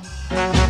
Música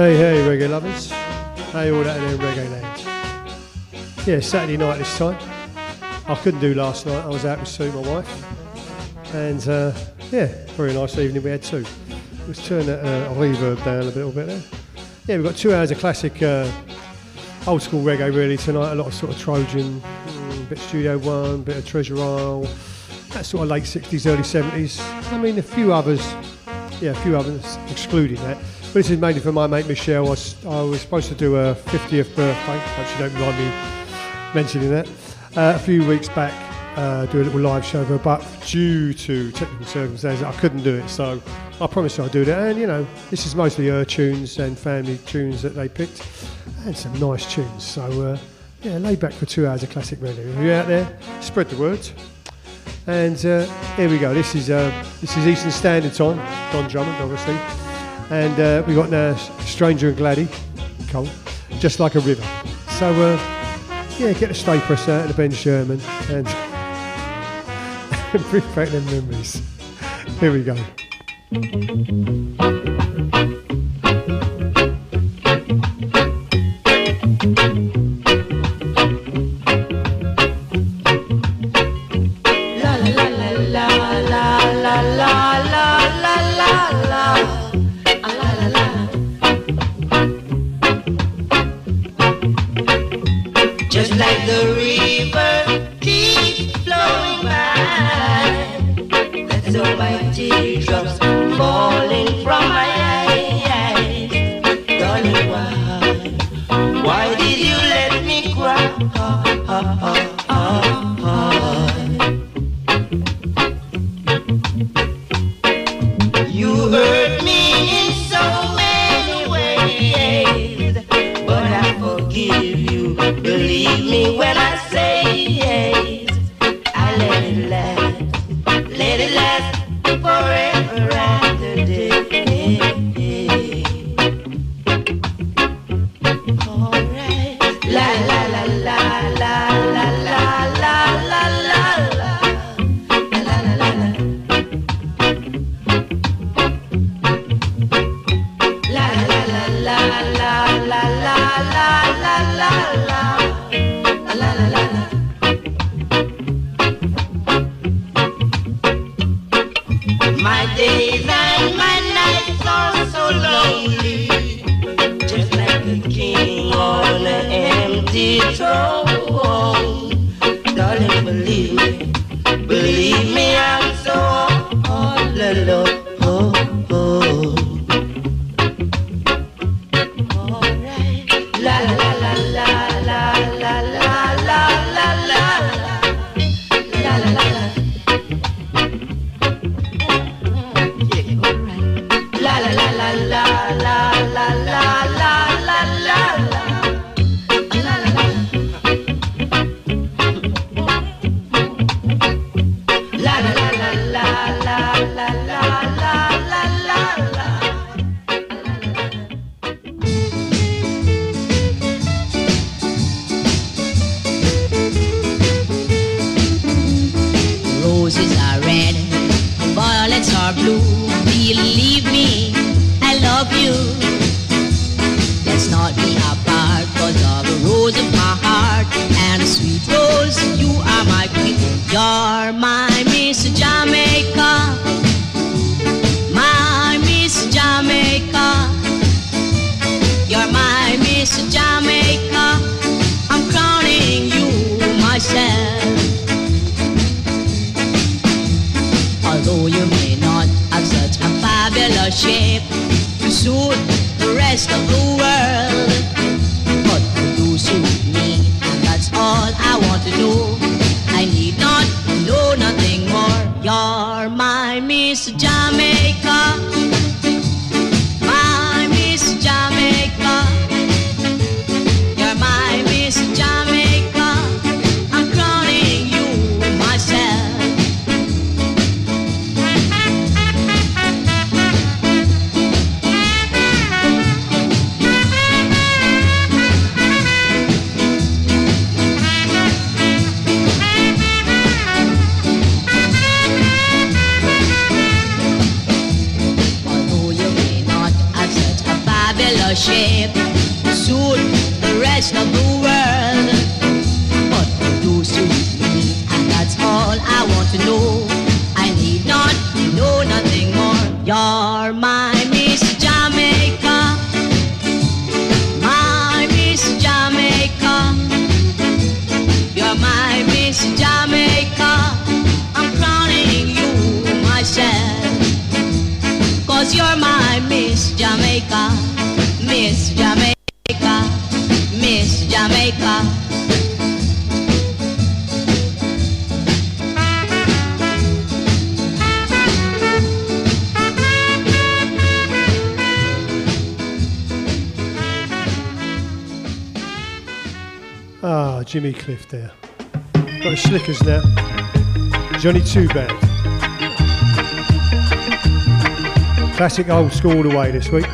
Hey, hey, reggae lovers. Hey, all that in reggae land. Yeah, Saturday night this time. I couldn't do last night. I was out with Sue, my wife. And uh, yeah, very nice evening we had too. Let's turn that uh, reverb down a little bit there. Yeah, we've got two hours of classic uh, old school reggae really tonight. A lot of sort of Trojan, mm, bit Studio One, bit of Treasure Isle, that sort of late 60s, early 70s. I mean, a few others, yeah, a few others excluding that. This is mainly for my mate Michelle. I was, I was supposed to do a 50th birthday. She don't mind me mentioning that. Uh, a few weeks back, uh, do a little live show for her, but due to technical circumstances, I couldn't do it. So I promised I'd do that. And you know, this is mostly her tunes and family tunes that they picked, and some nice tunes. So uh, yeah, lay back for two hours of classic radio. If you're out there, spread the word. And uh, here we go. This is uh, this is Eastern Standard Time. Don Drummond, obviously. And uh, we got now Stranger and Gladdy, Cole, just like a river. So uh, yeah, get a Sta-Prest out and a Ben Sherman and bring back them memories. Here we go. Johnny Too Bad. Classic old school all the way this week.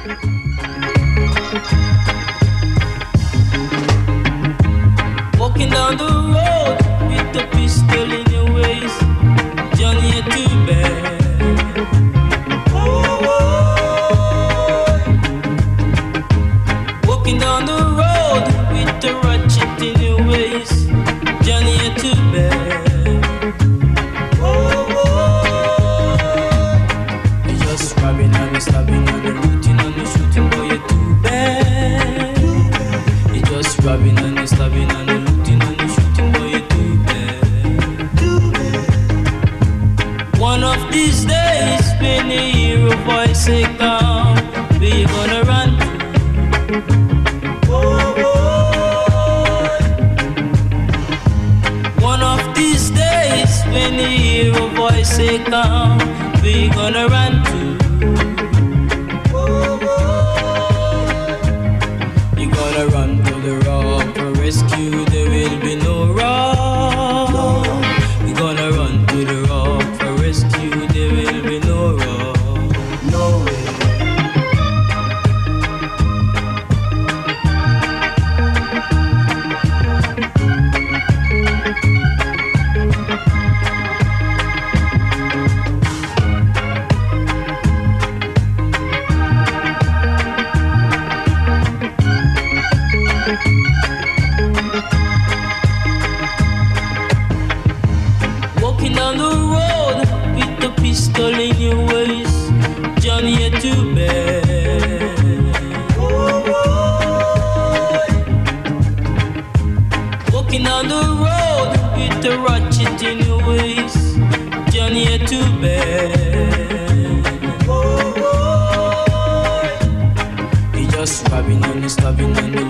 love you when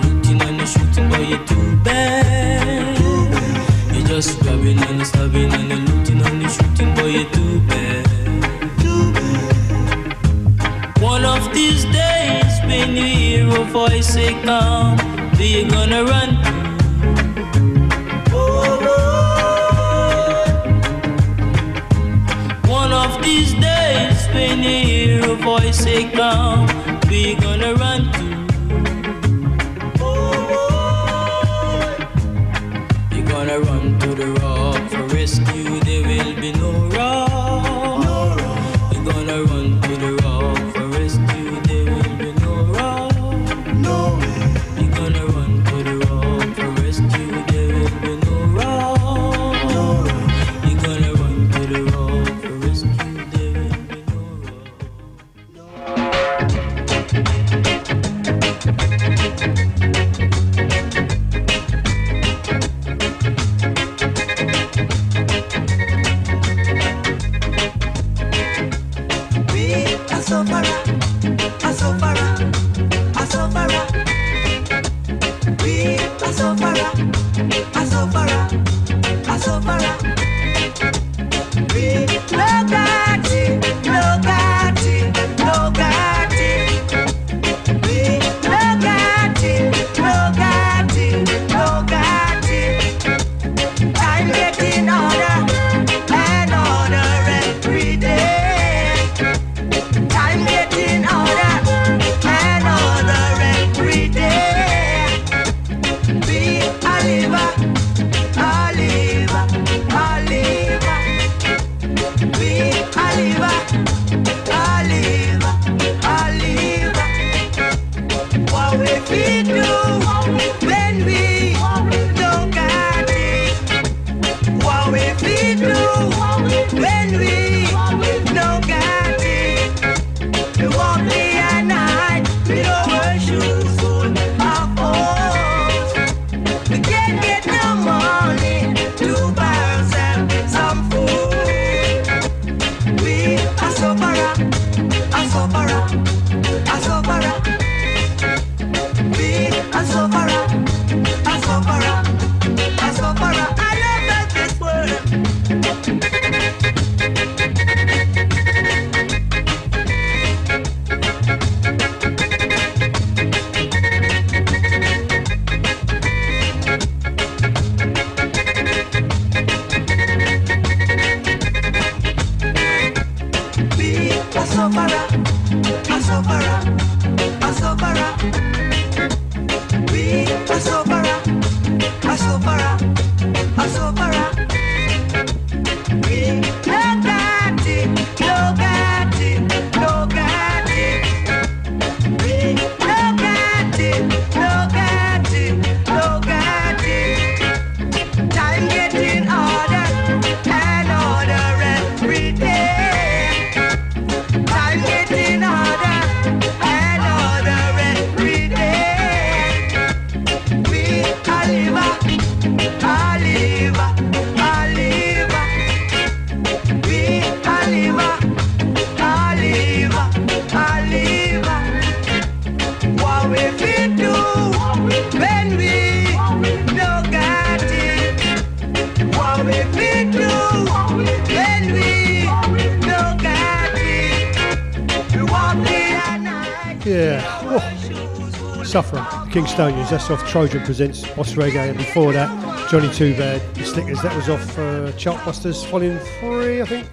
Suffering, the King that's off Trojan Presents, Boss Reggae, and before that, Johnny Too Bad, The Slickers, that was off uh, Chartbusters, Volume 3, I think,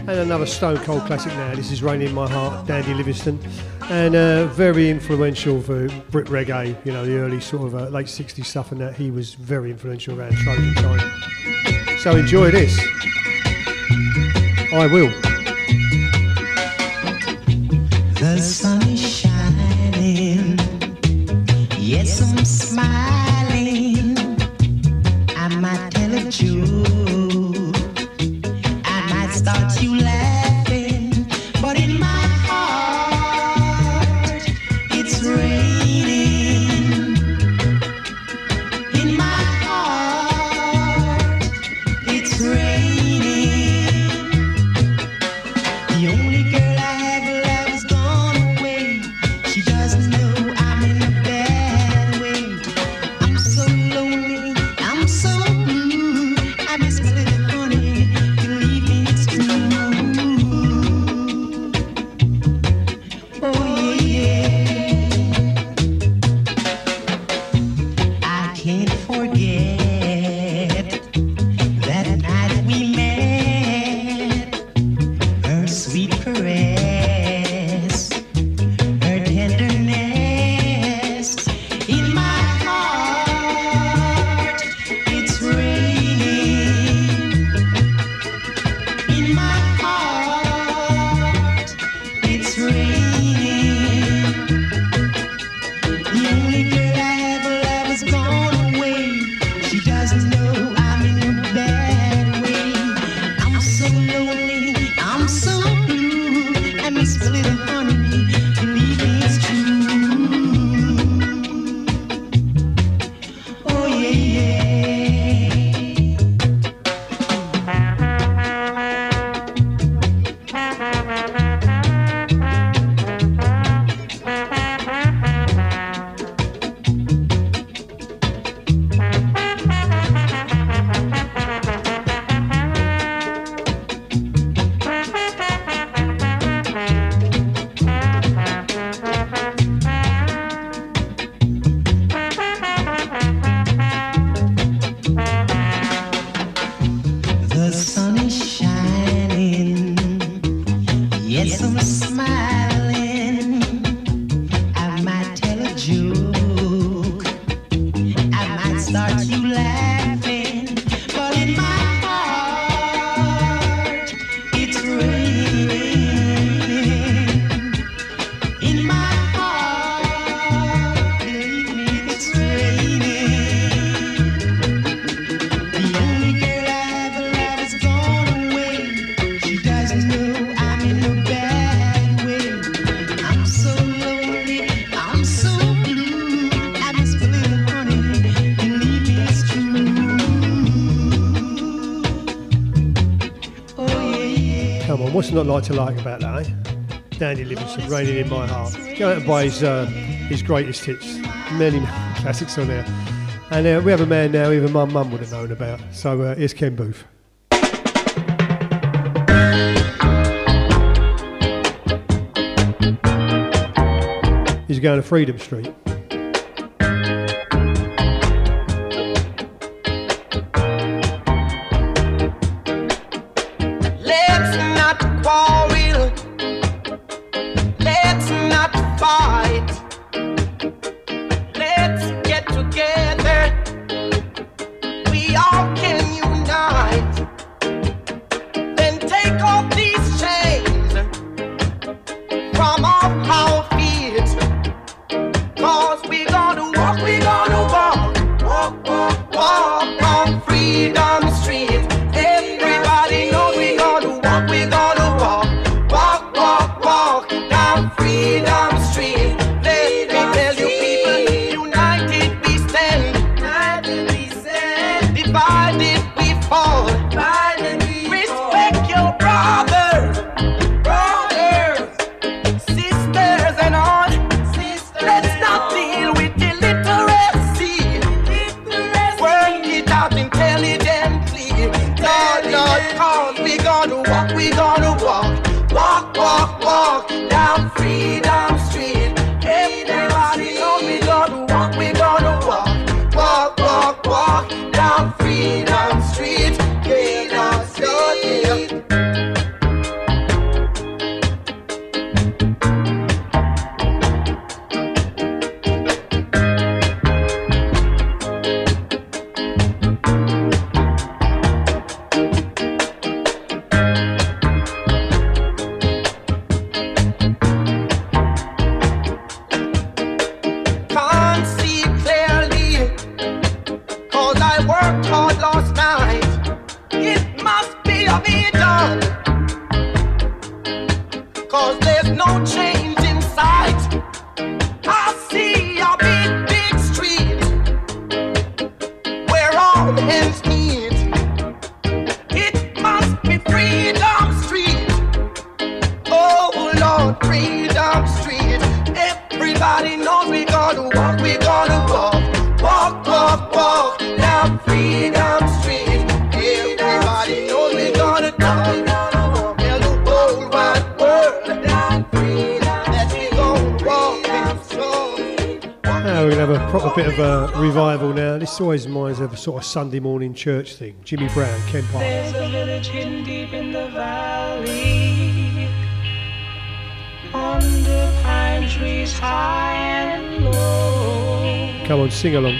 and another Stone Cold classic now, this is Rain in My Heart, Dandy Livingstone, and uh, very influential for Brit Reggae, you know, the early sort of uh, late 60s stuff and that, he was very influential around Trojan time. So enjoy this. I will. There's some what's not like to like about that, eh? Dandy Livingstone, oh, Raining in My Heart. Go out and buy his, uh, his greatest hits, many, many classics on there. And uh, we have a man now even my mum would have known about. So uh, here's Ken Boothe. He's going to Freedom Street. sort of Sunday morning church thing. Jimmy Brown, Ken Park. There's a village hidden deep in the valley, under pine trees high and low. Come on, sing along.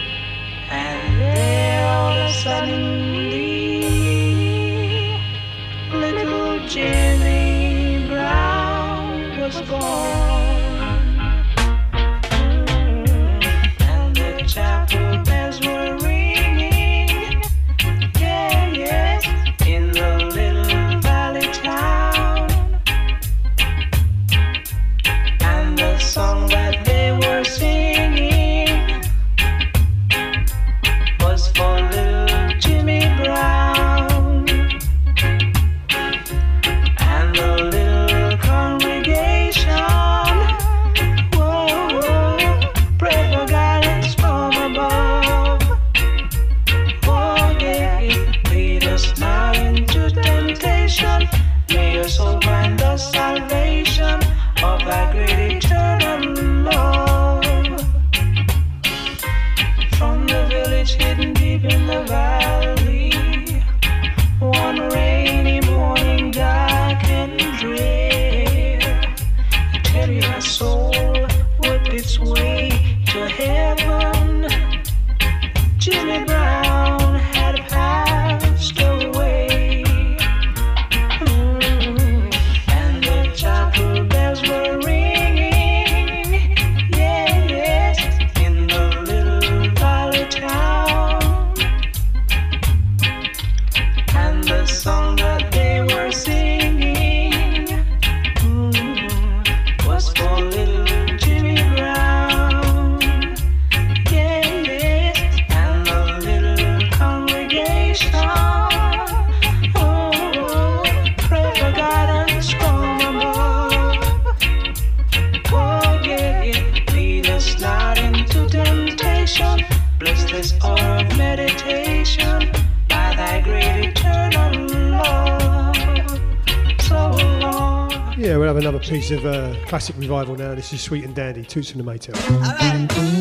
revival now. This is Sweet and Dandy, Toots and the Maytals.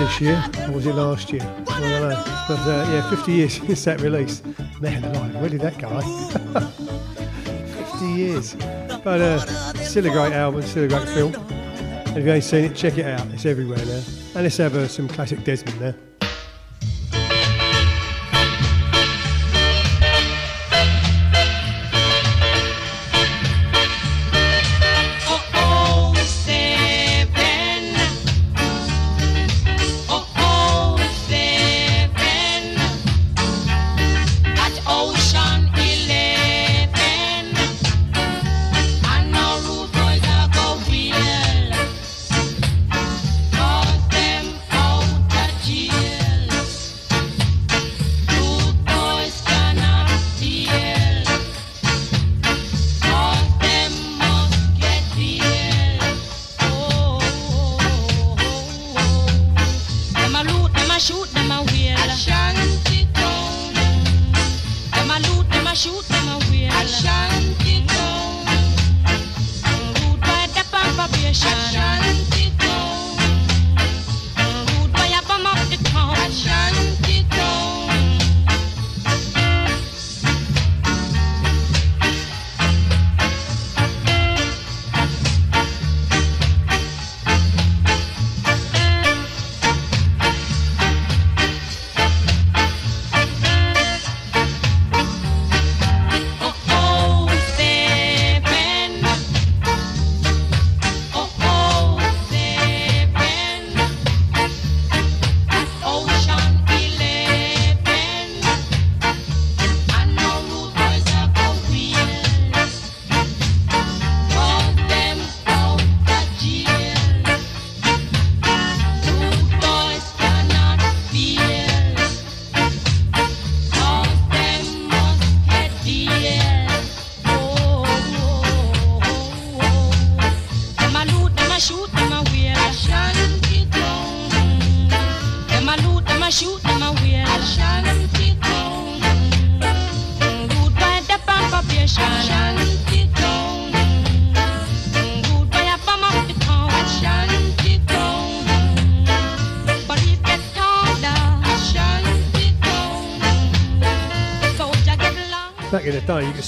this year, or was it last year? I don't know. But uh, yeah, 50 years since that release. Man alive, where did that go? 50 years. But uh, still a great album, still a great film. If you ain't seen it, check it out. It's everywhere now. And let's have uh, some classic Desmond there.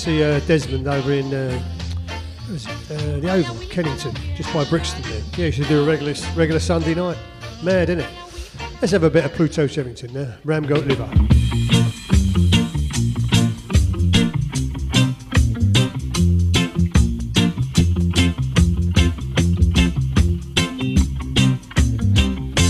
see uh, Desmond over in uh, uh, the Oval, Kennington, just by Brixton there. Yeah, he should do a regular, regular Sunday night. Mad, isn't it? Let's have a bit of Pluto Shervington there. Ram Goat Liver.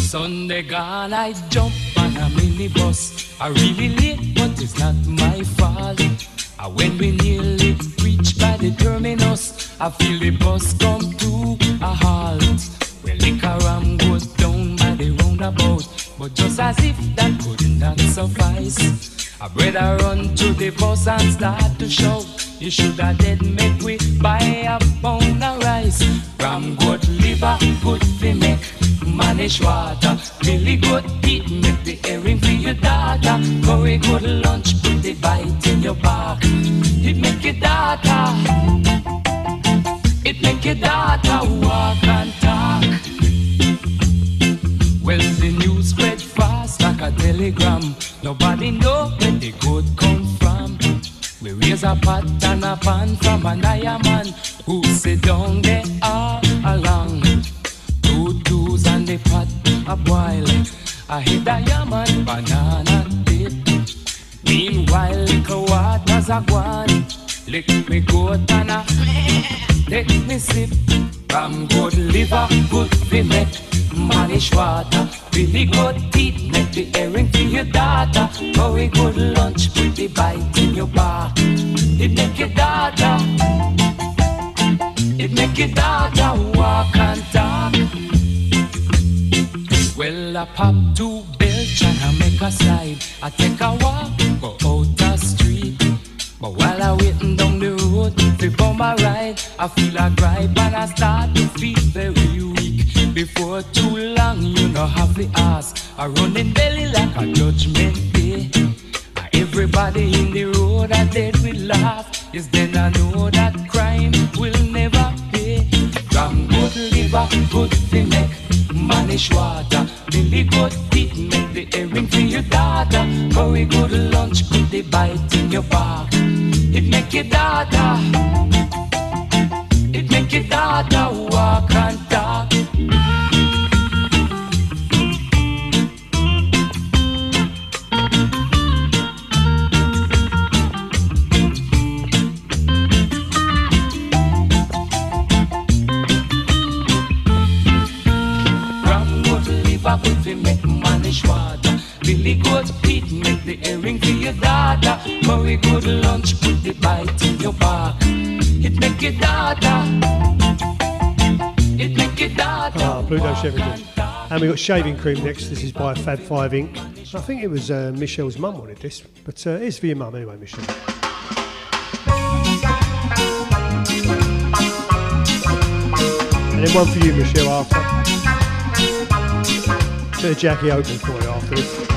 Sunday gone, I jump on a minibus. I really late, but it's not my fault. Uh, When we nearly reach by the terminus, I feel the bus come to a halt. Well, liquor ram goes down by the roundabout, but just as if that could not suffice, I better run to the bus and start to shout. You should have dead make we buy a pound of rice. Ram good liver, good fi make manish water. Really good eat, make the herring for your daughter. Curry good lunch, put the bite in your back. It make your daughter, it make your daughter walk and talk. Well, the news spread fast like a telegram. Nobody know where the good come from. We raise a pot and a pan from an iron man who sit down there all along. A boil. I hit a yaman banana dip. Meanwhile, little waters a gone. Lick me goat and a take me sip. From good liver, good fi make manish water. Really good teeth, make the herring for your daughter. Very good lunch, put the bite in your bar. It make your daughter, it make your daughter walk and talk. Well, I pop two and I make a slide. I take a walk, go out the street. But while I waiting down the road before my ride, I feel a gripe and I start to feel very weak. Before too long, you know have to ask. I running belly like a judgment day. Everybody in the road are dead with laugh. Yes, then I know that crime will never pay. From good liver, good fi make manish water. Really good teeth, make the herring for your daughter. Very good lunch, put the bite in your back. It make your daughter, it make your daughter walk and Billy teeth, make the herring for your. Curry good lunch, put the bite in your. It make your it make your. Ah, Pluto walk Shervington. and we've got Shaving Cream next. This is by Fab Five Inc. I think it was uh, Michelle's mum wanted this, but uh, it's for your mum anyway, Michelle. And then one for you, Michelle, after. Bit of Jackie Opel for you after this.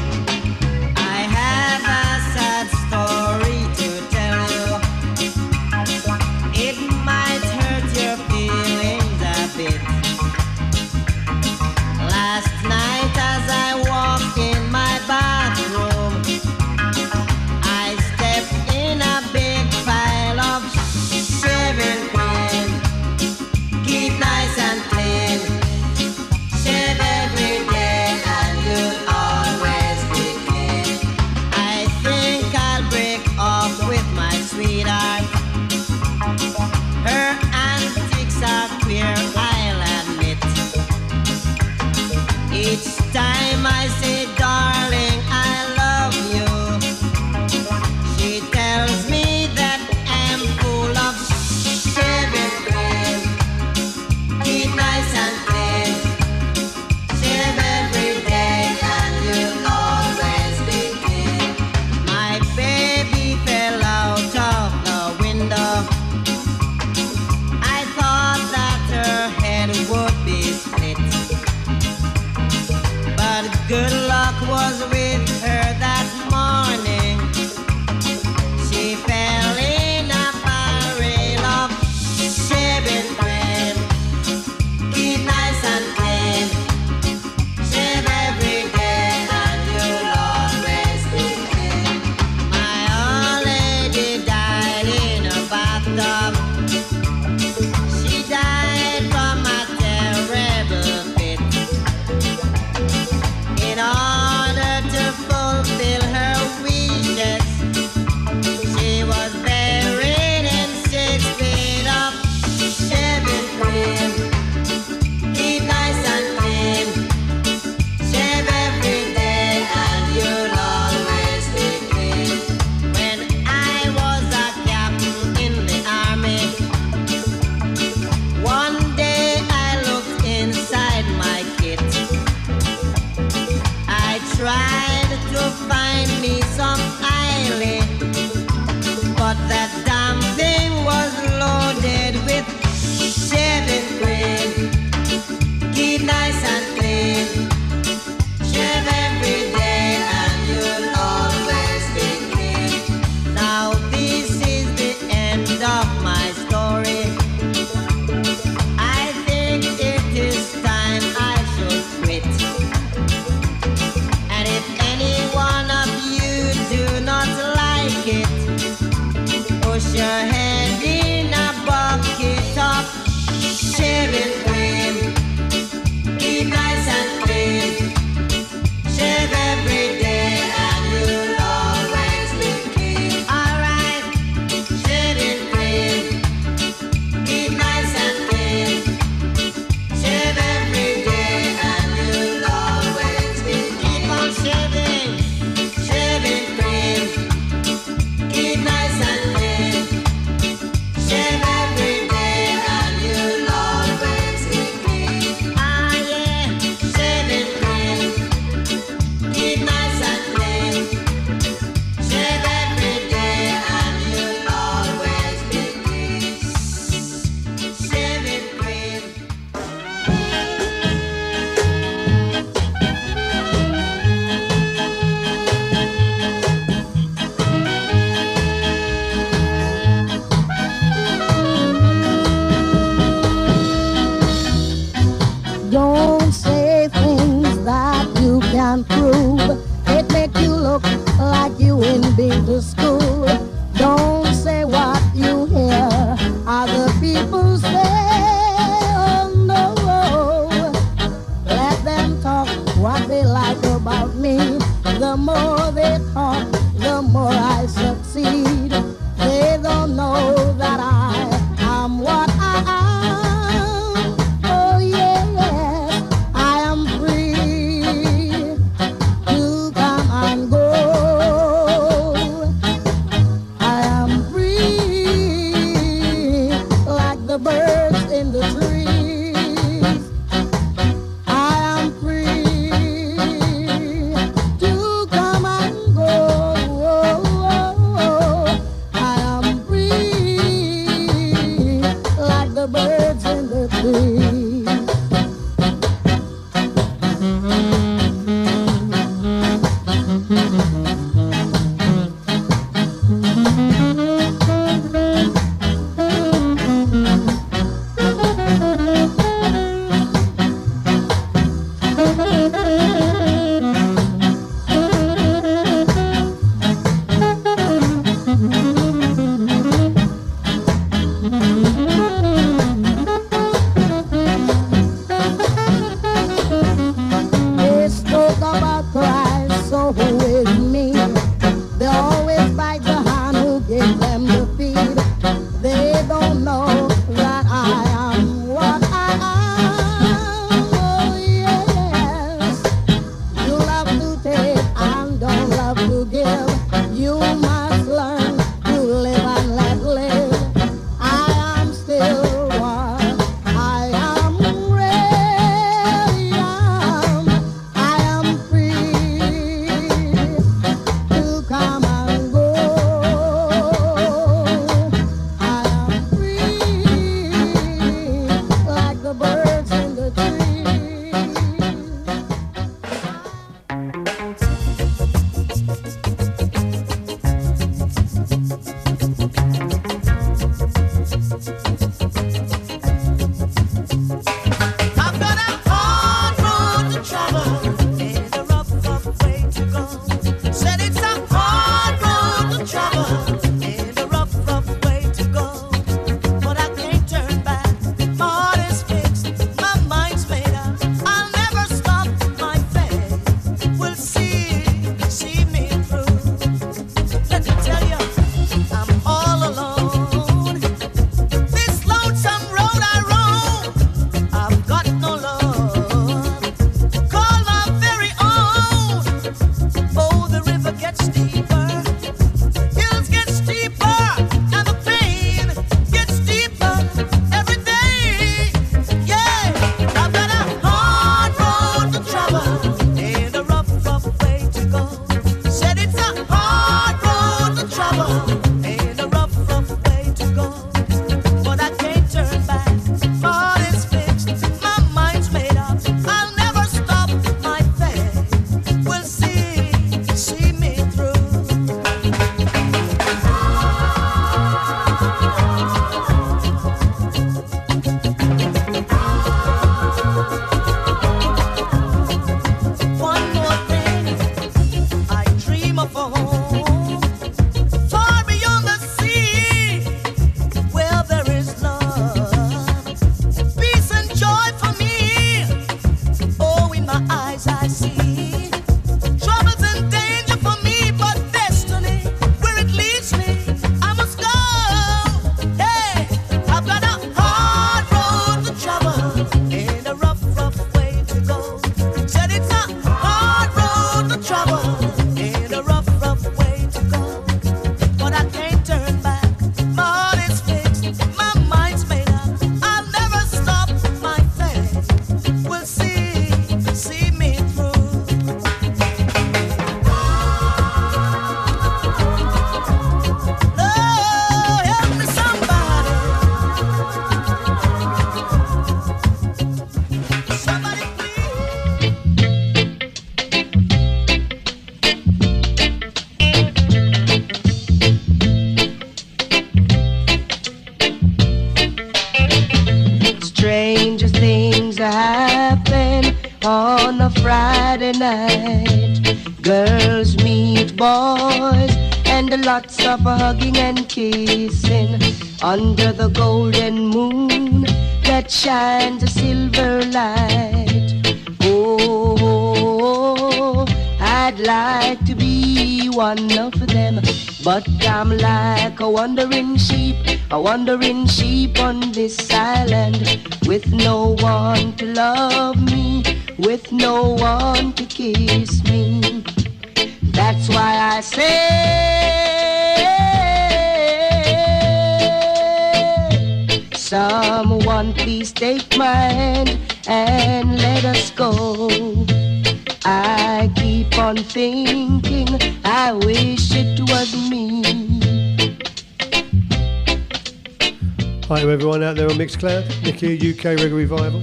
Nick here, UK Reggae Revival.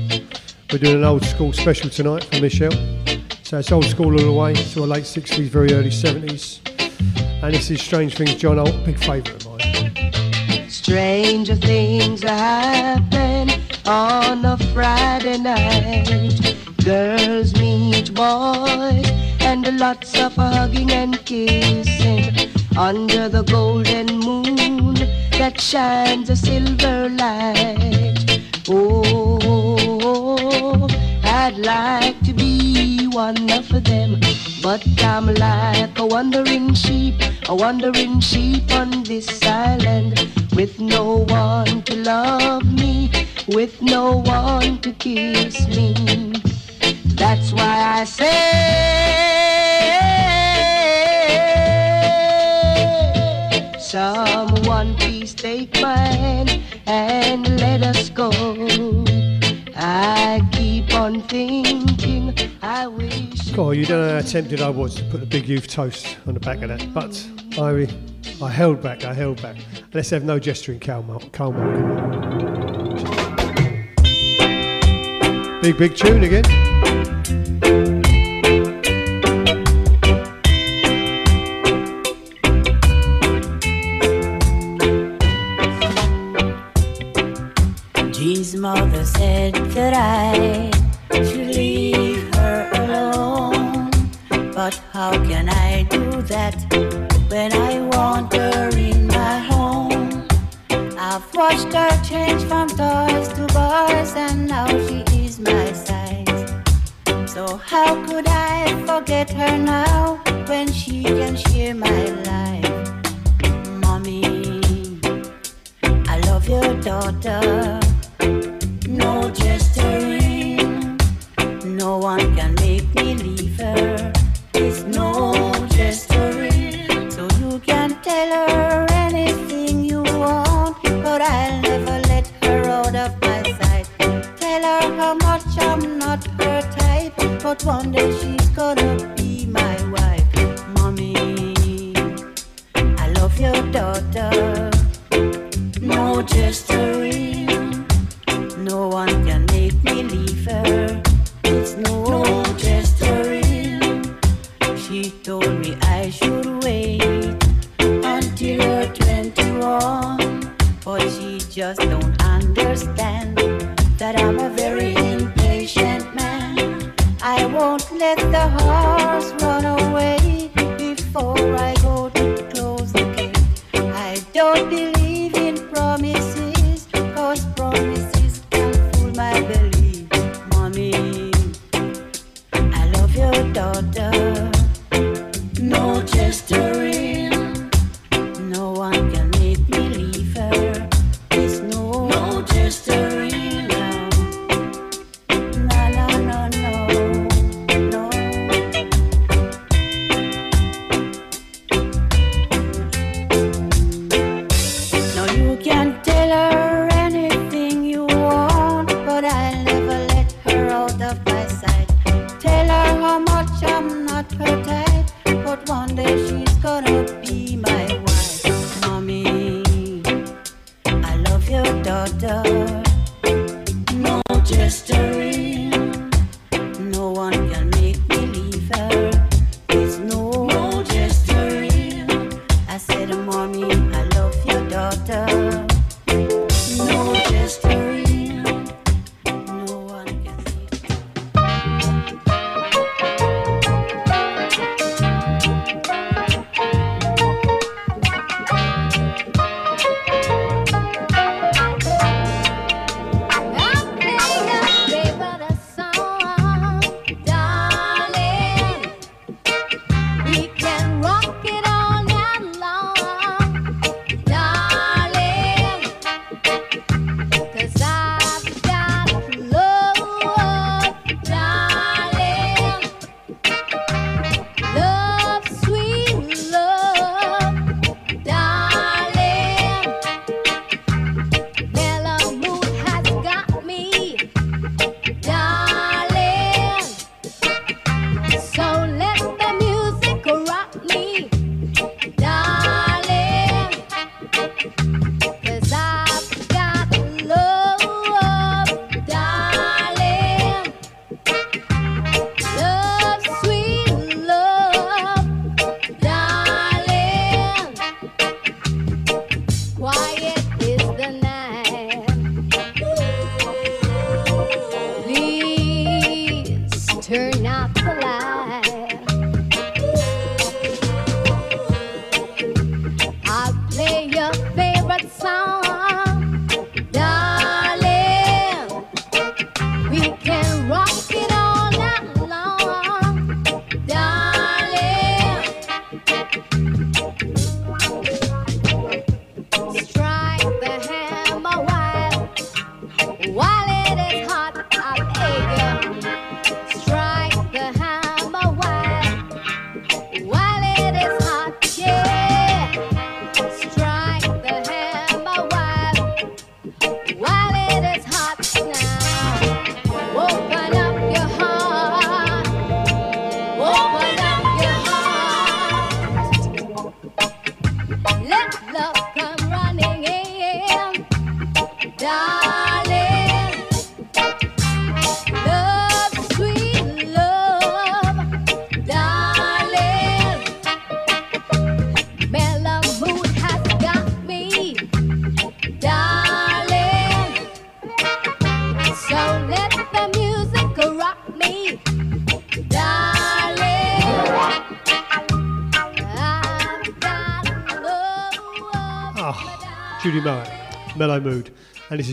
We're doing an old school special tonight for Michelle. So it's old school all the way to the late 60s, very early 70s. And this is Strange Things John Holt, big favourite of mine. Stranger things happen on a Friday night. Girls meet boys and lots of hugging and kissing under the golden moon that shines a silver light. Oh, I'd like to be one of them, but I'm like a wandering sheep, a wandering sheep on this island with no one to love me, with no one to kiss me. That's why I say, God, you don't know how tempted I was to put the Big Youth toast on the back of that, but I, I held back, I held back. Let's have no gesturing, Calmark. Calmark. Big, big tune again. But how can I do that when I want her in my home? I've watched her change from toys to boys, and now she is my size. So how could I forget her now when she can share my life? Mommy, I love your daughter.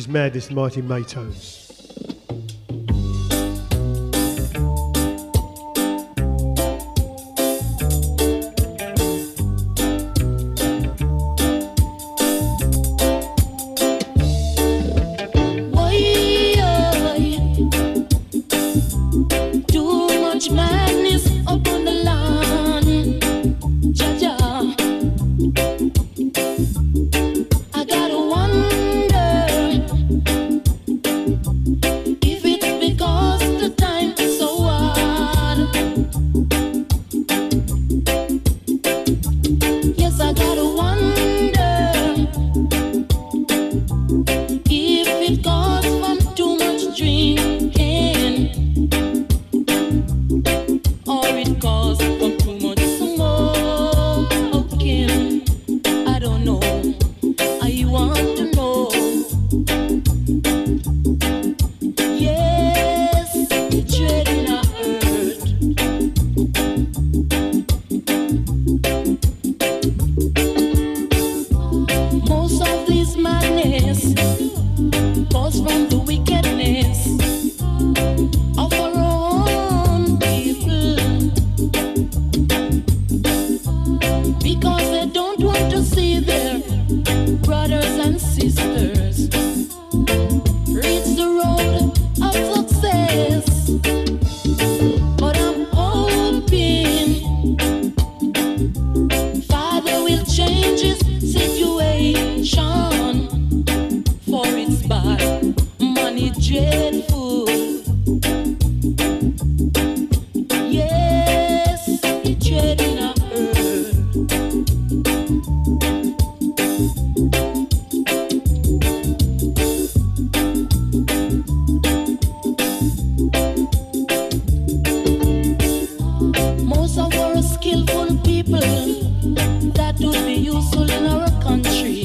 Madness Mighty Maytones. Country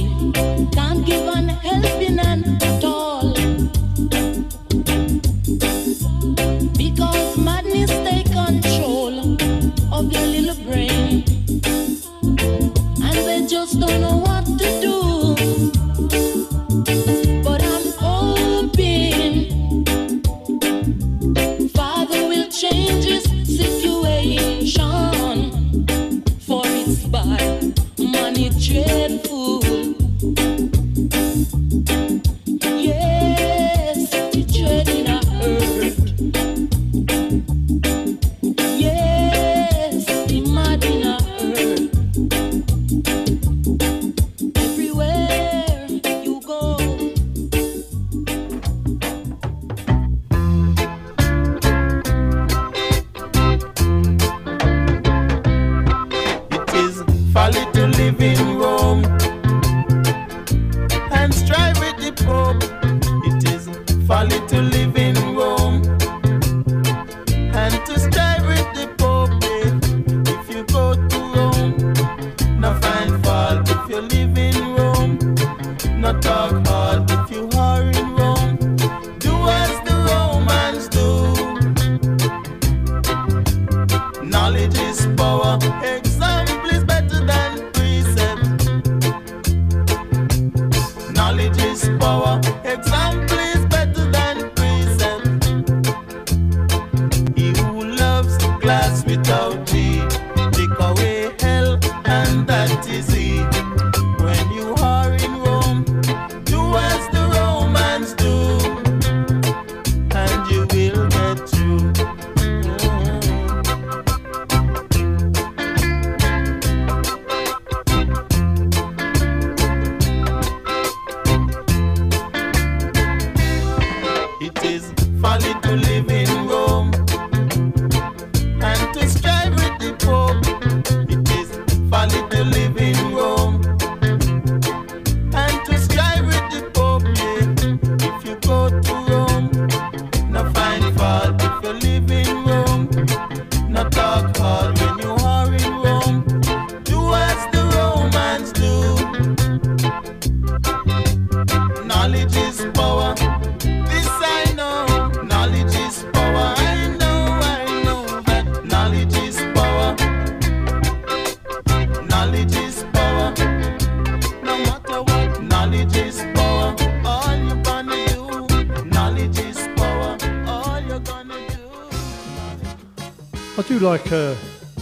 like uh,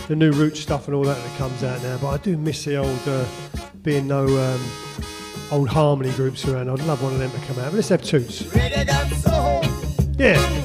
the new root stuff and all that that comes out now, but I do miss the old uh, being no um, old harmony groups around. I'd love one of them to come out. But let's have toots. Yeah.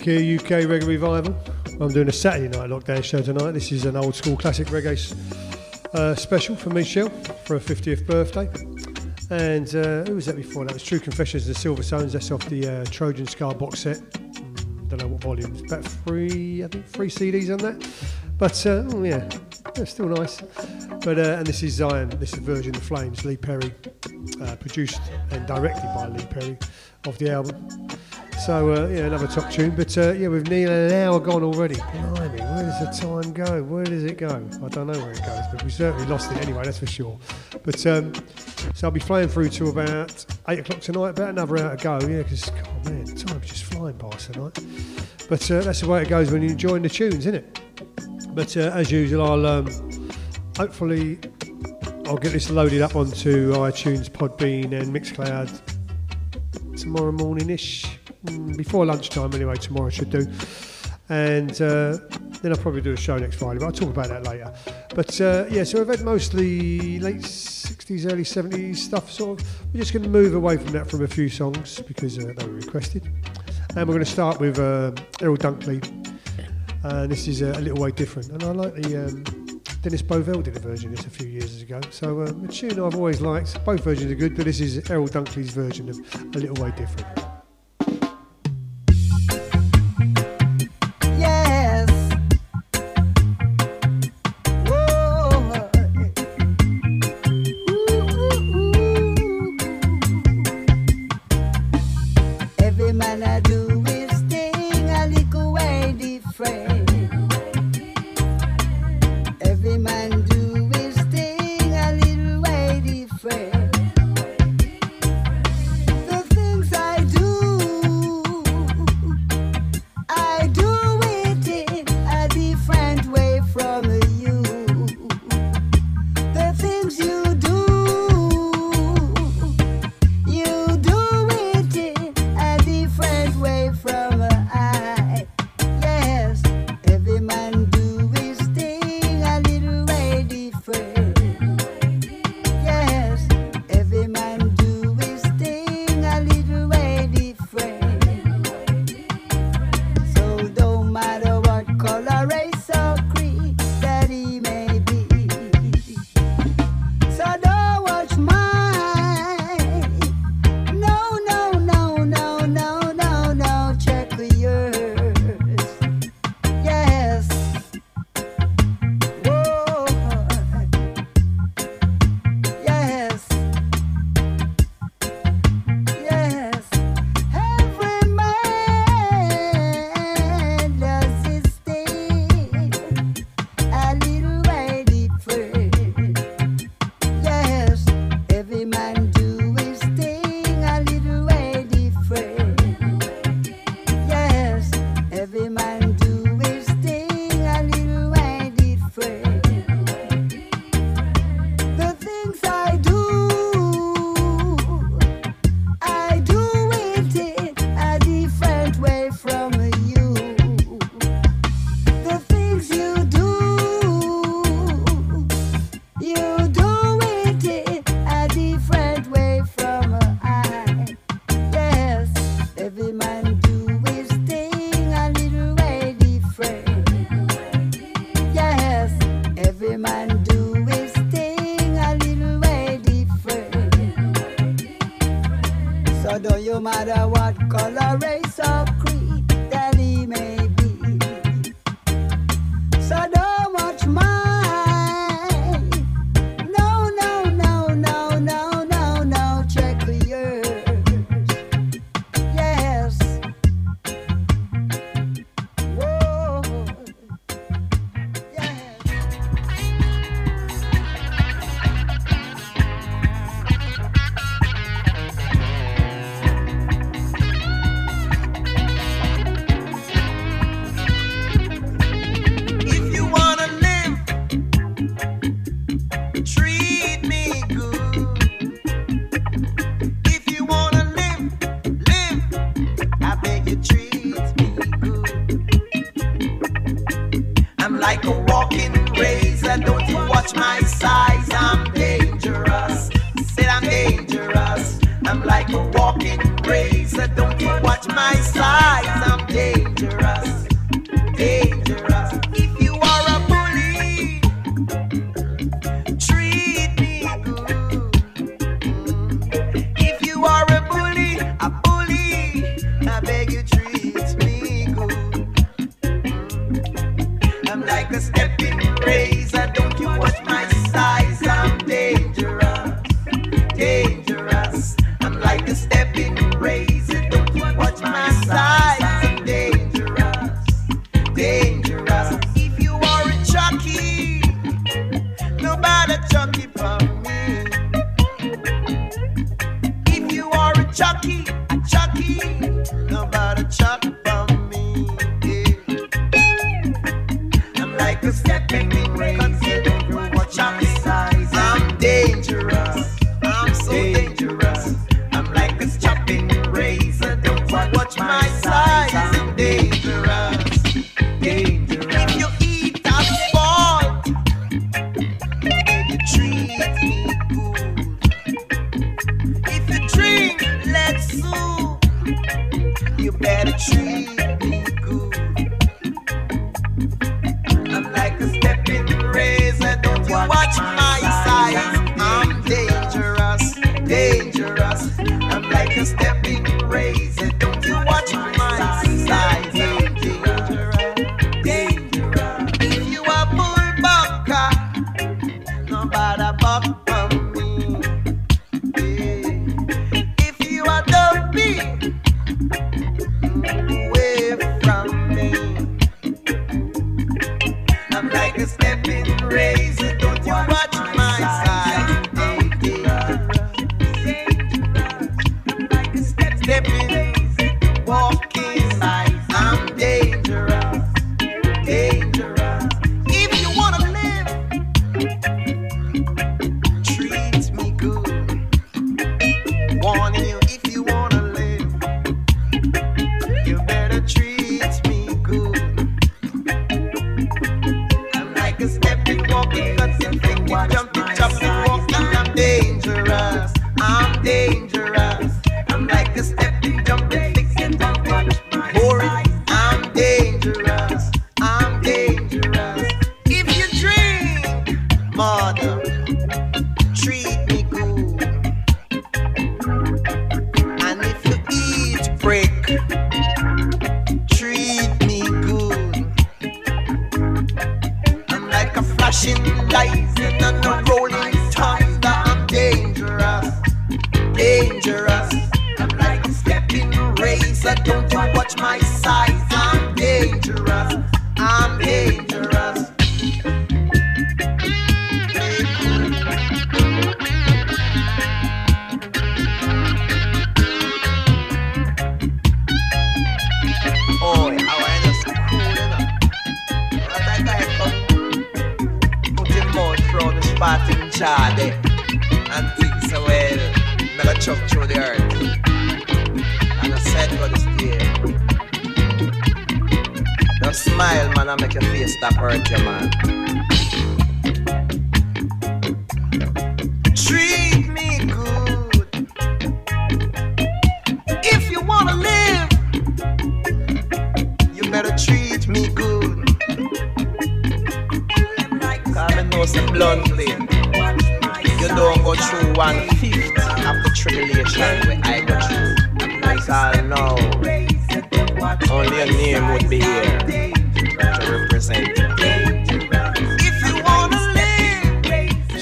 Back here, UK Reggae Revival. I'm doing a Saturday night lockdown show tonight. This is an old school classic reggae uh, special for Michelle for her 50th birthday. And uh, who was that before? That was True Confessions and Silvertones. That's off the uh, Trojan Ska box set. Mm, don't know what volumes. About three, I think, three CDs on that. But oh, yeah, yeah, still nice. But uh, and this is Zion. This is the version of Flames. Lee Perry, uh, produced and directed by Lee Perry, of the album. So uh, yeah, another top tune. But uh, yeah, we've nearly an hour gone already. Blimey, where does the time go? Where does it go? I don't know where it goes, but we certainly lost it anyway. That's for sure. But um, so I'll be flying through to about eight o'clock tonight. About another hour to go. Yeah, because oh man, time's just flying past tonight. But uh, that's the way it goes when you're enjoying the tunes, isn't it? But uh, as usual, I'll um, hopefully I'll get this loaded up onto iTunes, Podbean, and Mixcloud tomorrow morning-ish, Mm, before lunchtime anyway. Tomorrow I should do, and uh, then I'll probably do a show next Friday. But I'll talk about that later. But uh, yeah, so I've had mostly late '60s, early '70s stuff. Sort of. We're just going to move away from that from a few songs because uh, they were requested, and we're going to start with uh, Errol Dunkley. Uh, this is a, a little way different, and I like the. Um, Dennis Bovell did a version of this a few years ago. So um, a tune I've always liked. Both versions are good, but this is Errol Dunkley's version of A Little Way Different.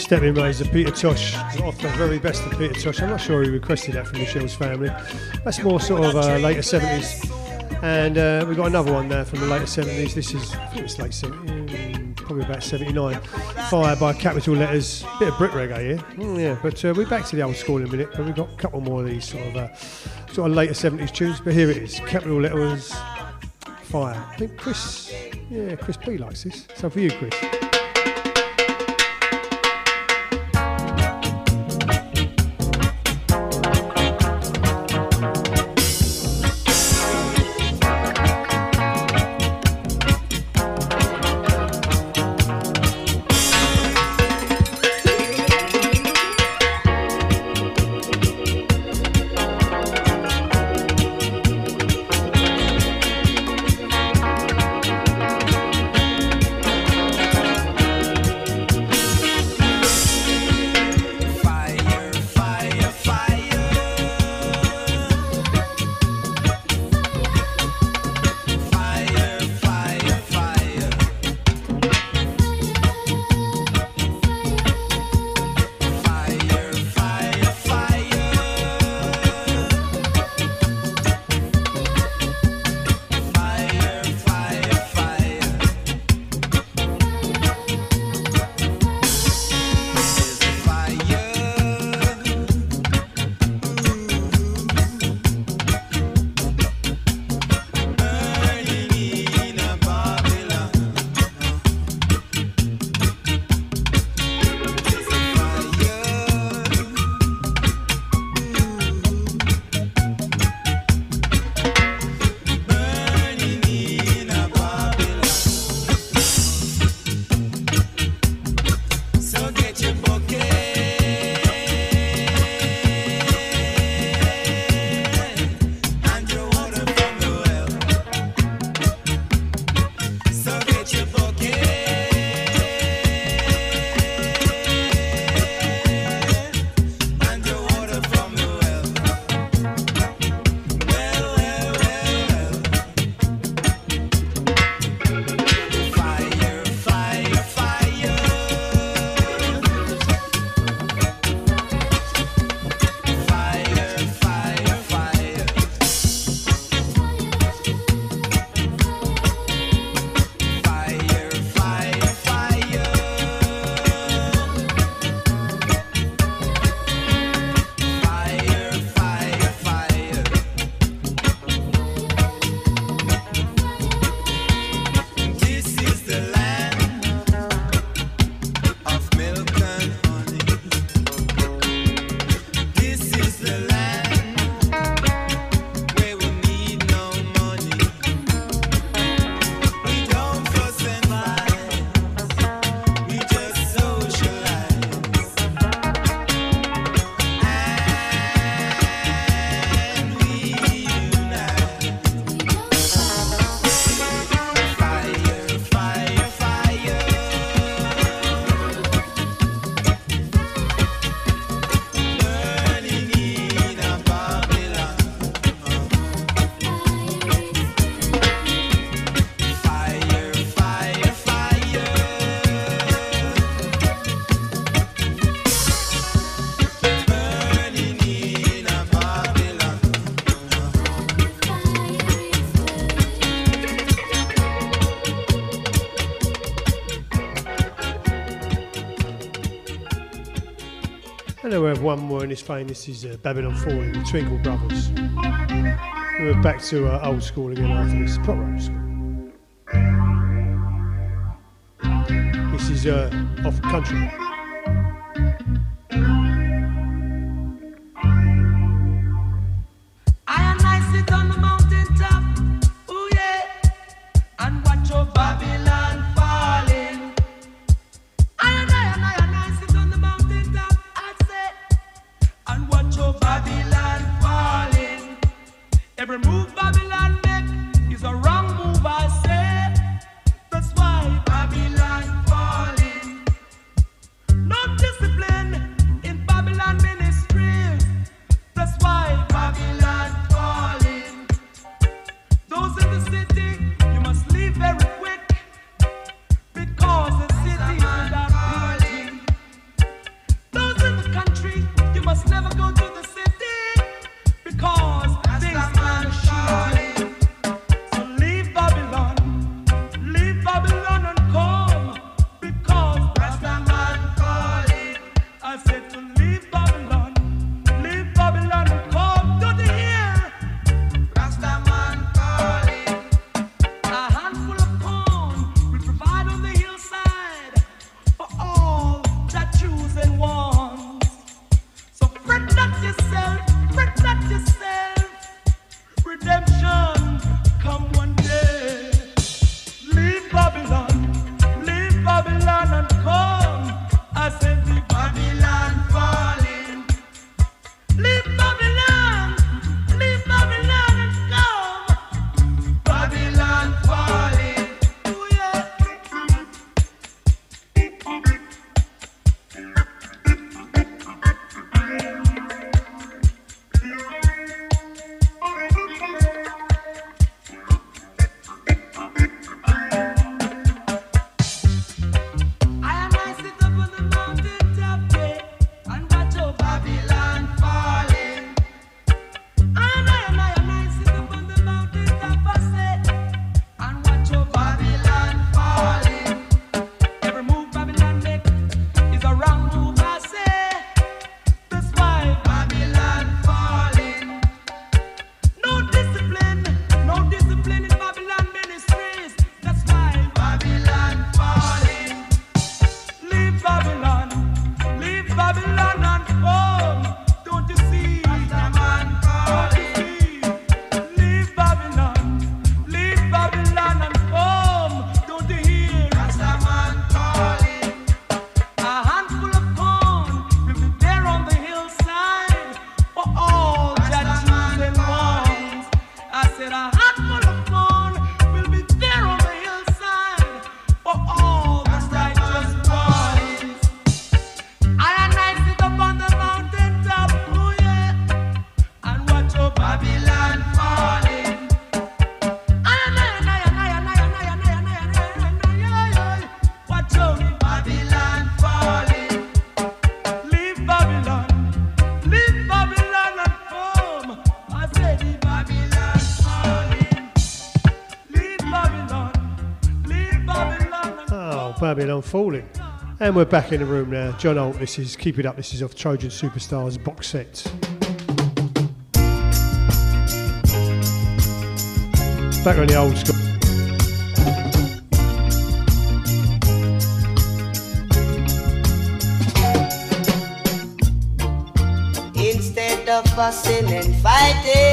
stepping ways of Peter Tosh, off the very best of Peter Tosh. I'm not sure he requested that from Michelle's family. That's more sort of uh, later 70s. And uh, we've got another one there from the later 70s. This is, I think it's late 70s, mm, probably about 79. Fire by capital letters. Bit of Brit reggae here. Mm, yeah, but uh, we're back to the old school in a minute, but we've got a couple more of these sort of, uh, sort of later 70s tunes. But here it is capital letters, fire. I think Chris, yeah, Chris P likes this. So for you, Chris. one more in this fame. This is uh, Babylon 40 the Twinkle Brothers. We're back to uh, old school again after this, proper old school. This is uh, off country. falling. And we're back in the room now. John Holt, this is Keep It Up, this is off Trojan Superstars box set. Back on the old school. Instead of fussing and fighting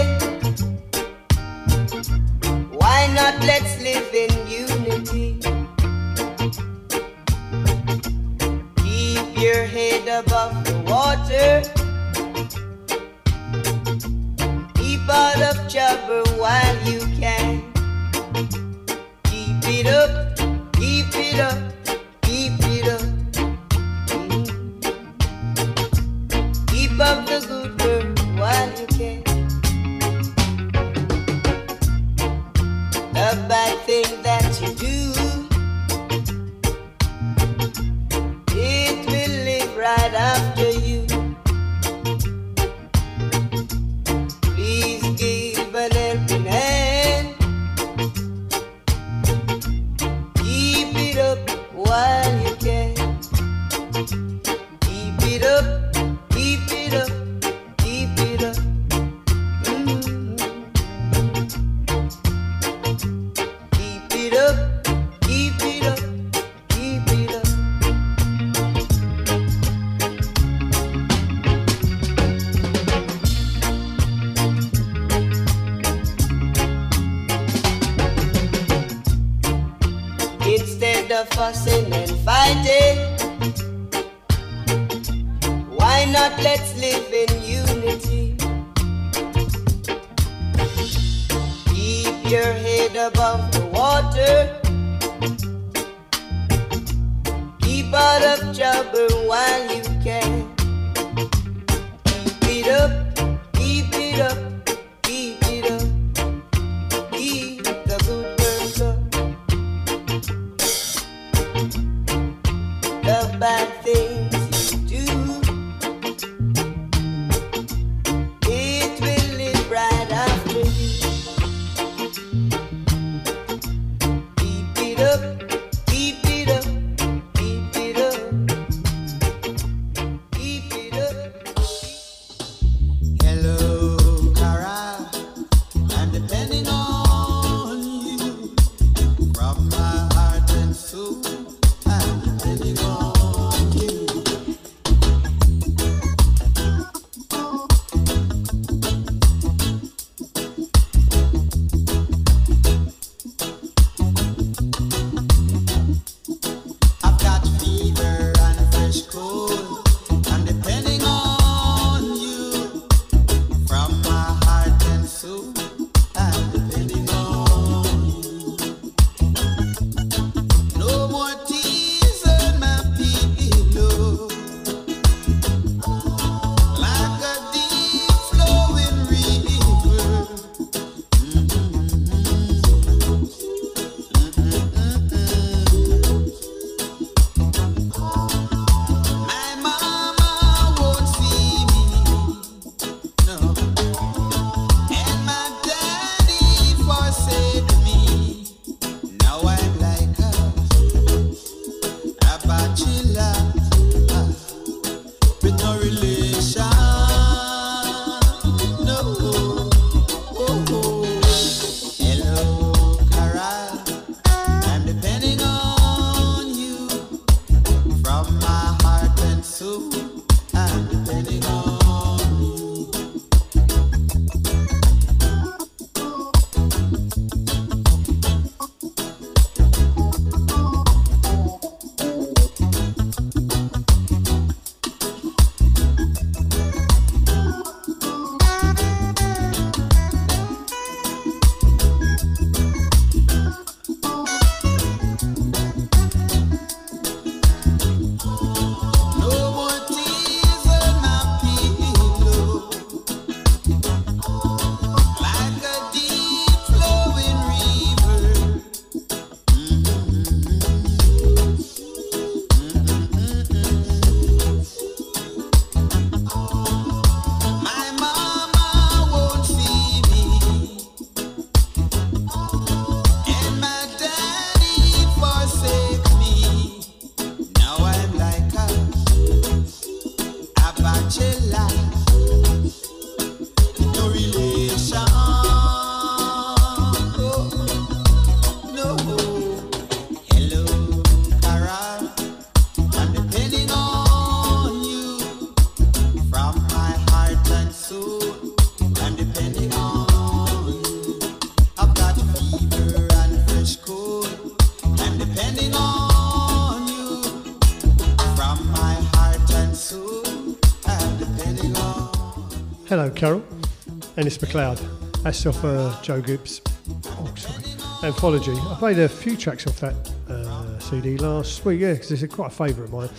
Dennis McLeod. That's off uh, Joe Gibbs. Oh, sorry. Anthology. I played a few tracks off that uh, CD last week, yeah, because it's quite a favourite of mine.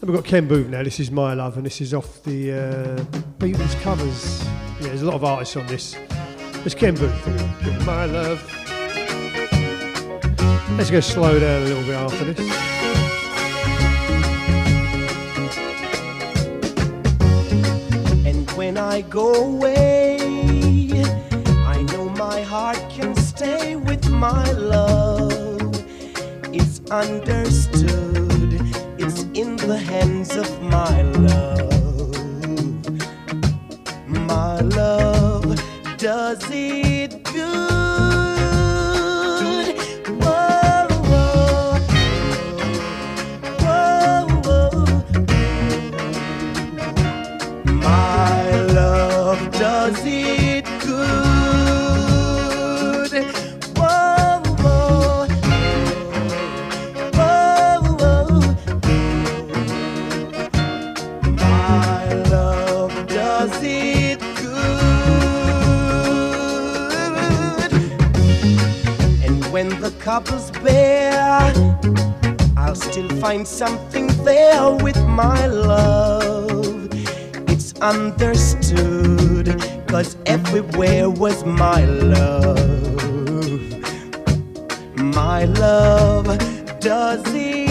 And we've got Ken Boothe now. This is My Love, and this is off the uh, Beatles covers. Yeah, there's a lot of artists on this. It's Ken Boothe. My Love. Let's go slow down a little bit after this. And when I go away. under. Cobble's bare, I'll still find something there with my love. It's understood, cause everywhere was my love. My love does it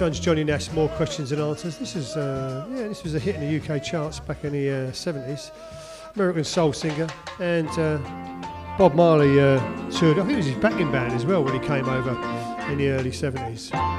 One's Johnny Nash. More questions and answers. This is uh, yeah, this was a hit in the UK charts back in the uh, 70s. American soul singer and uh, Bob Marley uh, toured. I think it was his backing band as well when he came over in the early 70s.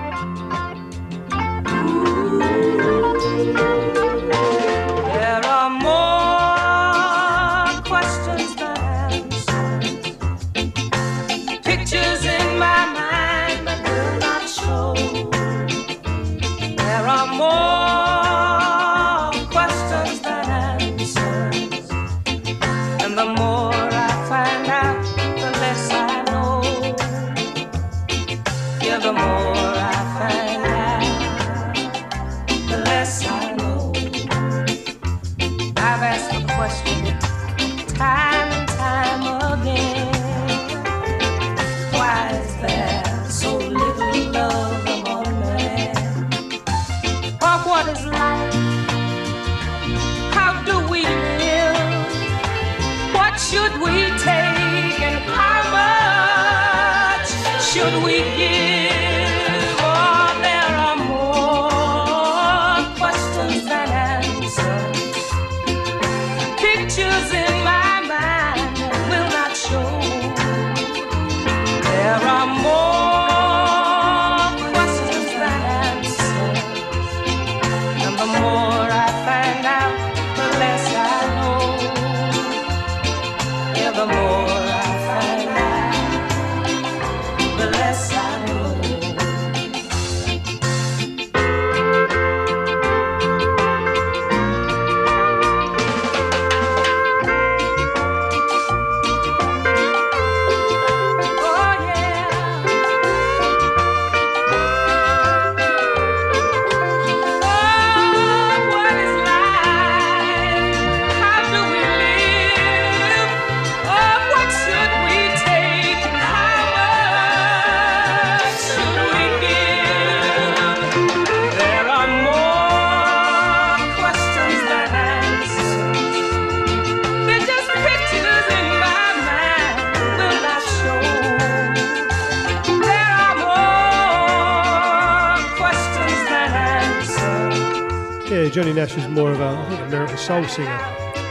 Nash was more of a I think, American soul singer.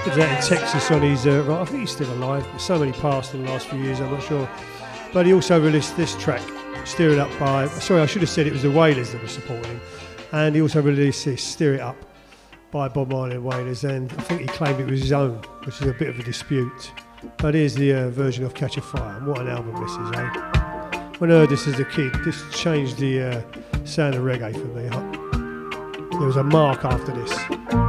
He was out in Texas on his uh, right. I think he's still alive. So many passed in the last few years. I'm not sure. But he also released this track, "Stir It Up" by. Sorry, I should have said it was the Wailers that were supporting him. And he also released this "Stir It Up" by Bob Marley and Wailers. And I think he claimed it was his own, which is a bit of a dispute. But here's the uh, version of "Catch a Fire." And what an album this is, eh? When I heard this as a kid, this changed the uh, sound of reggae for me. There was a mark after this.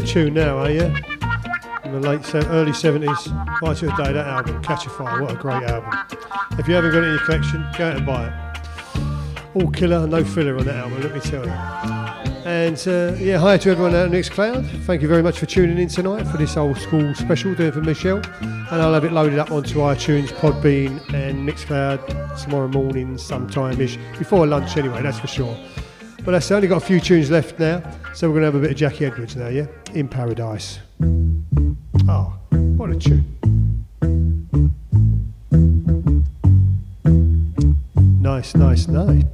Tune now, are you? In the late, early seventies, right to the day. That album, Catch a Fire. What a great album! If you haven't got it in your collection, go out and buy it. All killer, no filler on that album. Let me tell you. And uh, yeah, hi to everyone out at Mixcloud. Thank you very much for tuning in tonight for this old school special doing for Michele. And I'll have it loaded up onto iTunes, Podbean, and Mixcloud tomorrow morning, sometime ish, before lunch anyway, that's for sure. But that's only got a few tunes left now, so we're going to have a bit of Jackie Edwards now, yeah? In Paradise. Oh, what a tune. Nice, nice, nice.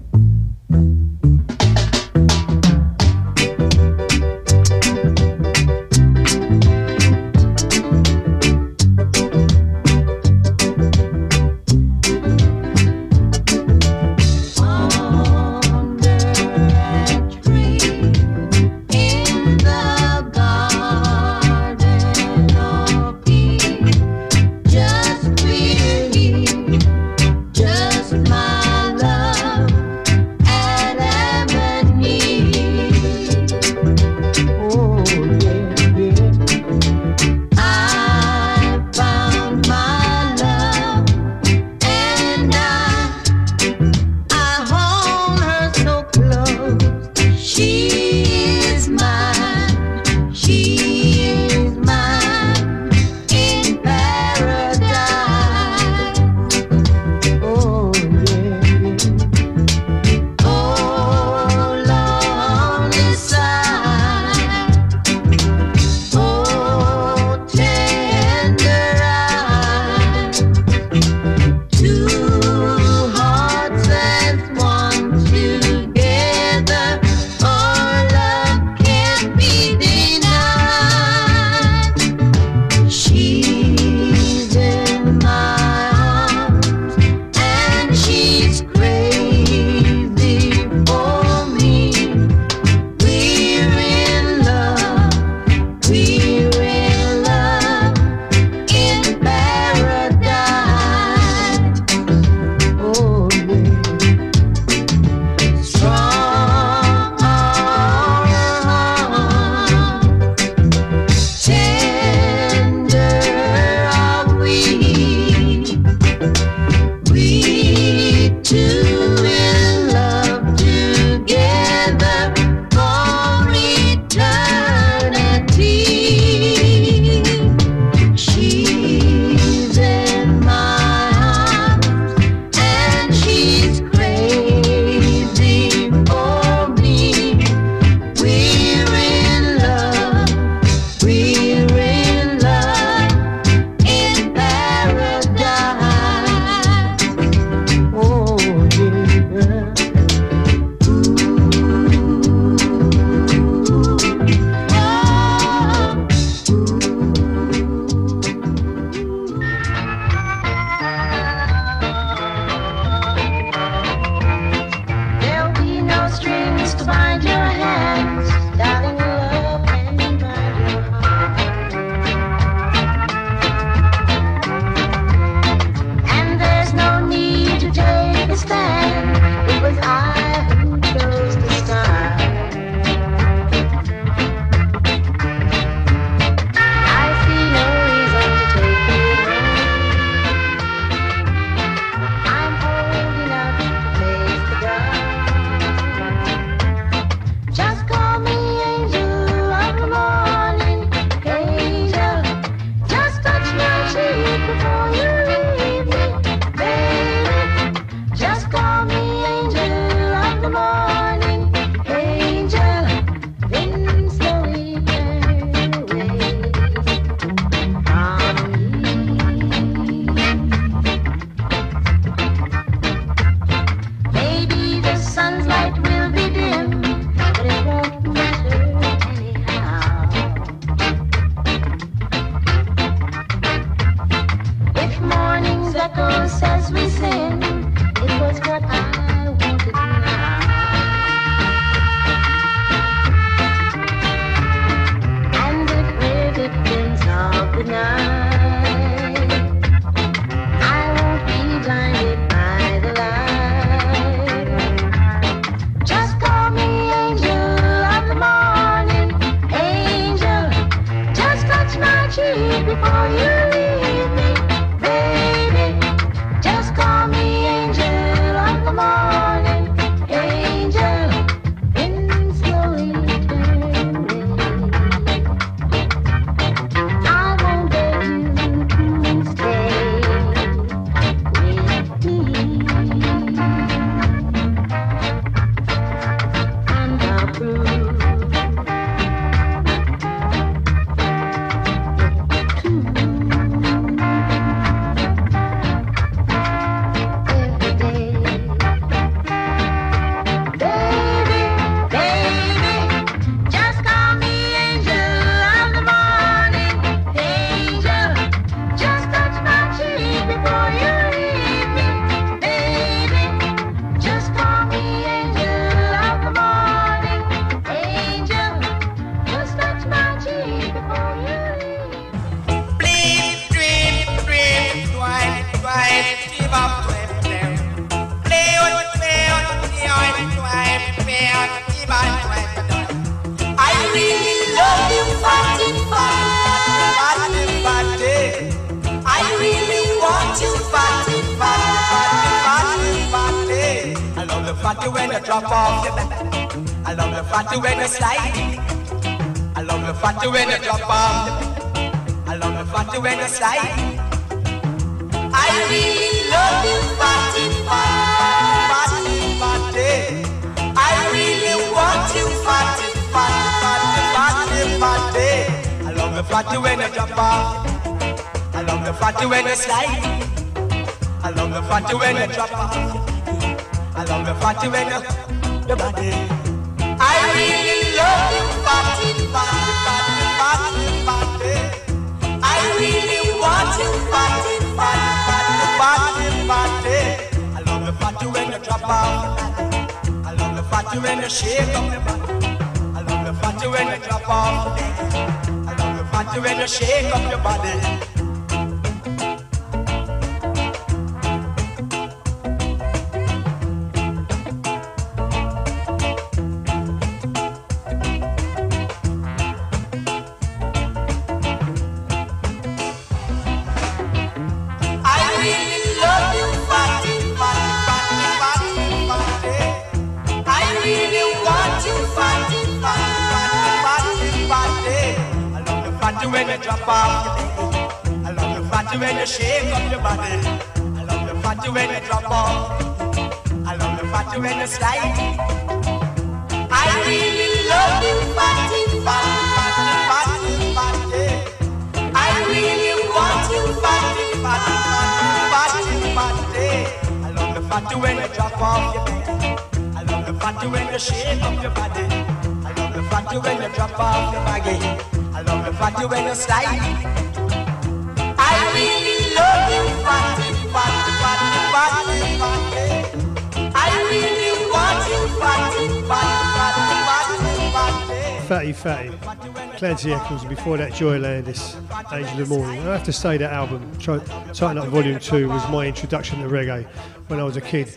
Clancy Eccles before that Joya Landis, Angel of Morning. I have to say that album, Tighten Up Volume 2, was my introduction to reggae when I was a kid.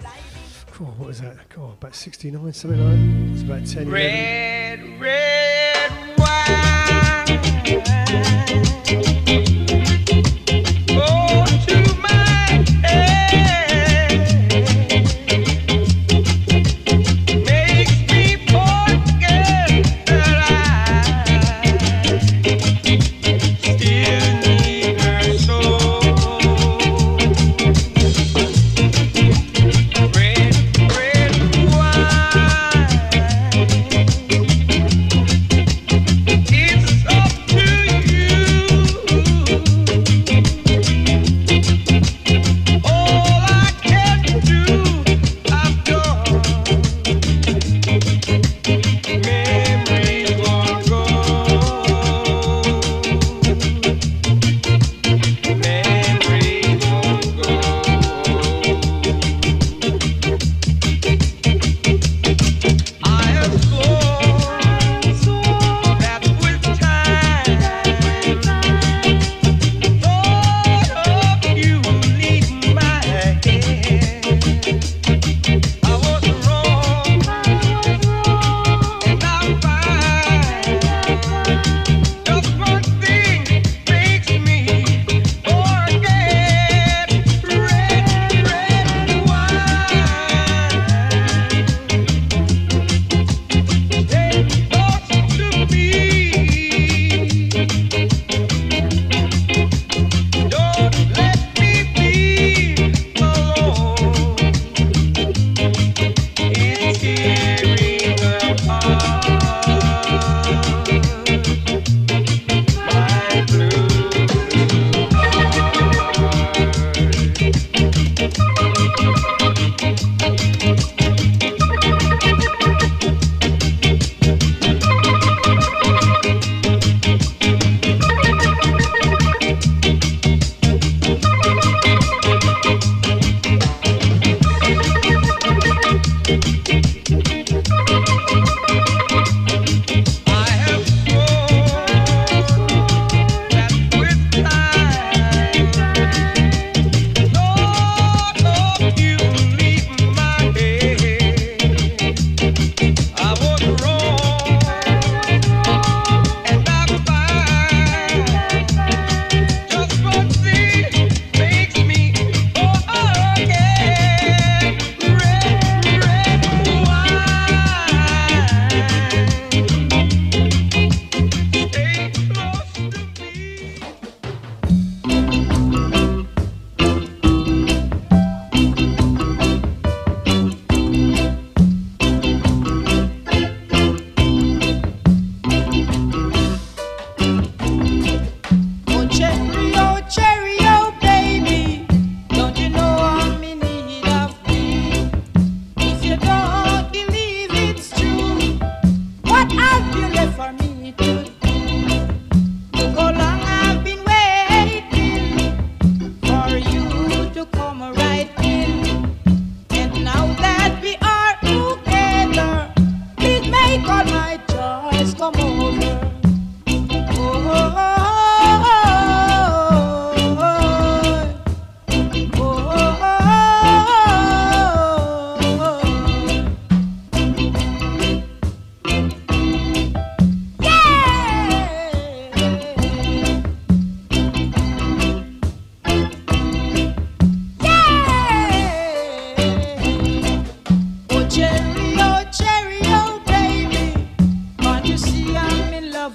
Oh, what was that? God, about 69, something like that. It's about 10 11.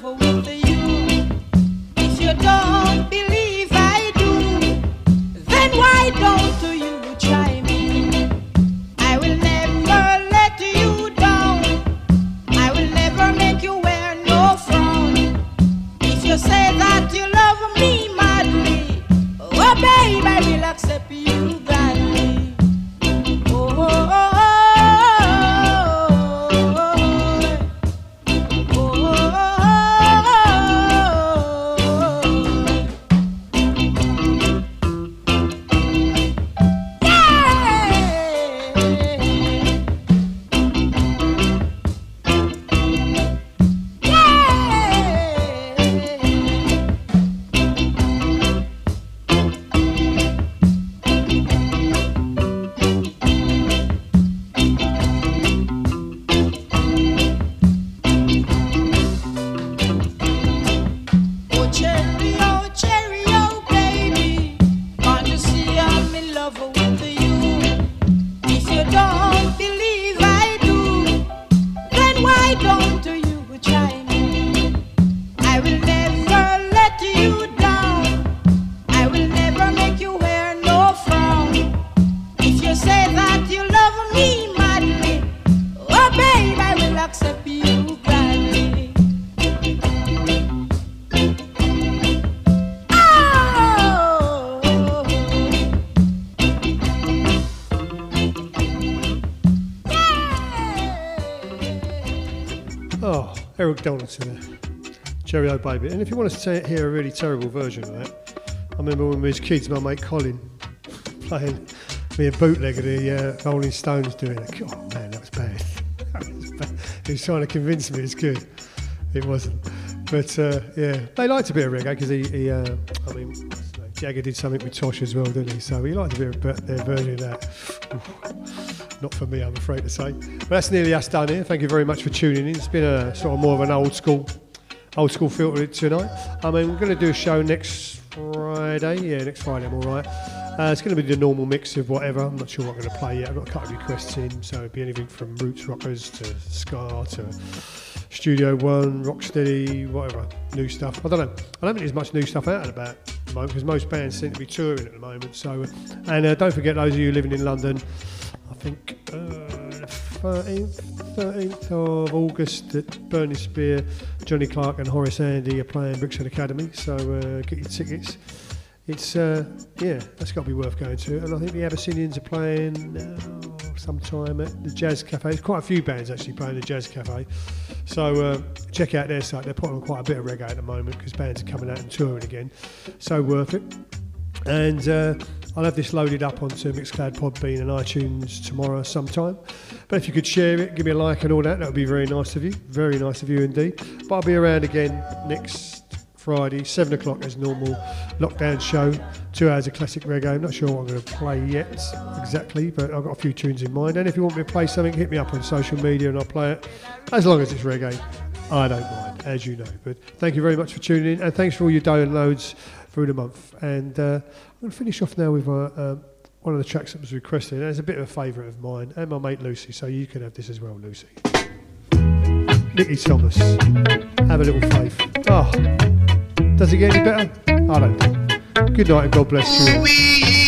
Love Eric Donaldson there. Cherry O Baby. And if you want to hear a really terrible version of that, I remember when we was kids, my mate Colin playing me a bootleg of the uh, Rolling Stones doing it. Oh man, that was bad. That was bad. He was trying to convince me it's good. It wasn't. But uh, yeah, they liked a bit of reggae because he, he uh, I mean? Jagger did something with Tosh as well, didn't he? So he liked a bit of their version of that. Oof. Not for me, I'm afraid to say. But that's nearly us done here. Thank you very much for tuning in. It's been a sort of more of an old school, old school filter it tonight. I mean, we're going to do a show next Friday. Yeah, next Friday, I'm all right. Uh, it's going to be the normal mix of whatever. I'm not sure what I'm going to play yet. I've got a couple of requests in, so it'd be anything from roots rockers to ska to Studio One, Rocksteady, whatever, new stuff. I don't know. I don't think there's much new stuff out and about at the moment because most bands seem to be touring at the moment. So, and uh, don't forget those of you living in London. I think uh, the 13th, 13th of August at Burning Spear, Johnny Clarke and Horace Andy are playing Brixton Academy. So uh, get your tickets. It's uh, yeah, that's got to be worth going to. And I think the Abyssinians are playing sometime at the Jazz Cafe. There's quite a few bands actually playing the Jazz Cafe. So uh, check out their site. They're putting on quite a bit of reggae at the moment because bands are coming out and touring again. So worth it. And uh, I'll have this loaded up onto Mixcloud, Podbean, and iTunes tomorrow sometime. But if you could share it, give me a like and all that, that would be very nice of you. Very nice of you indeed. But I'll be around again next Friday, 7 o'clock as normal. Lockdown show, two hours of classic reggae. I'm not sure what I'm going to play yet exactly, but I've got a few tunes in mind. And if you want me to play something, hit me up on social media and I'll play it. As long as it's reggae, I don't mind, as you know. But thank you very much for tuning in, and thanks for all your downloads through the month. And uh, I'm going to finish off now with uh, um, one of the tracks that was requested. And it's a bit of a favourite of mine and my mate Lucy, so you can have this as well, Lucy. Nicky Thomas, have a little faith. Oh, does it get any better? I don't know. Good night and God bless you.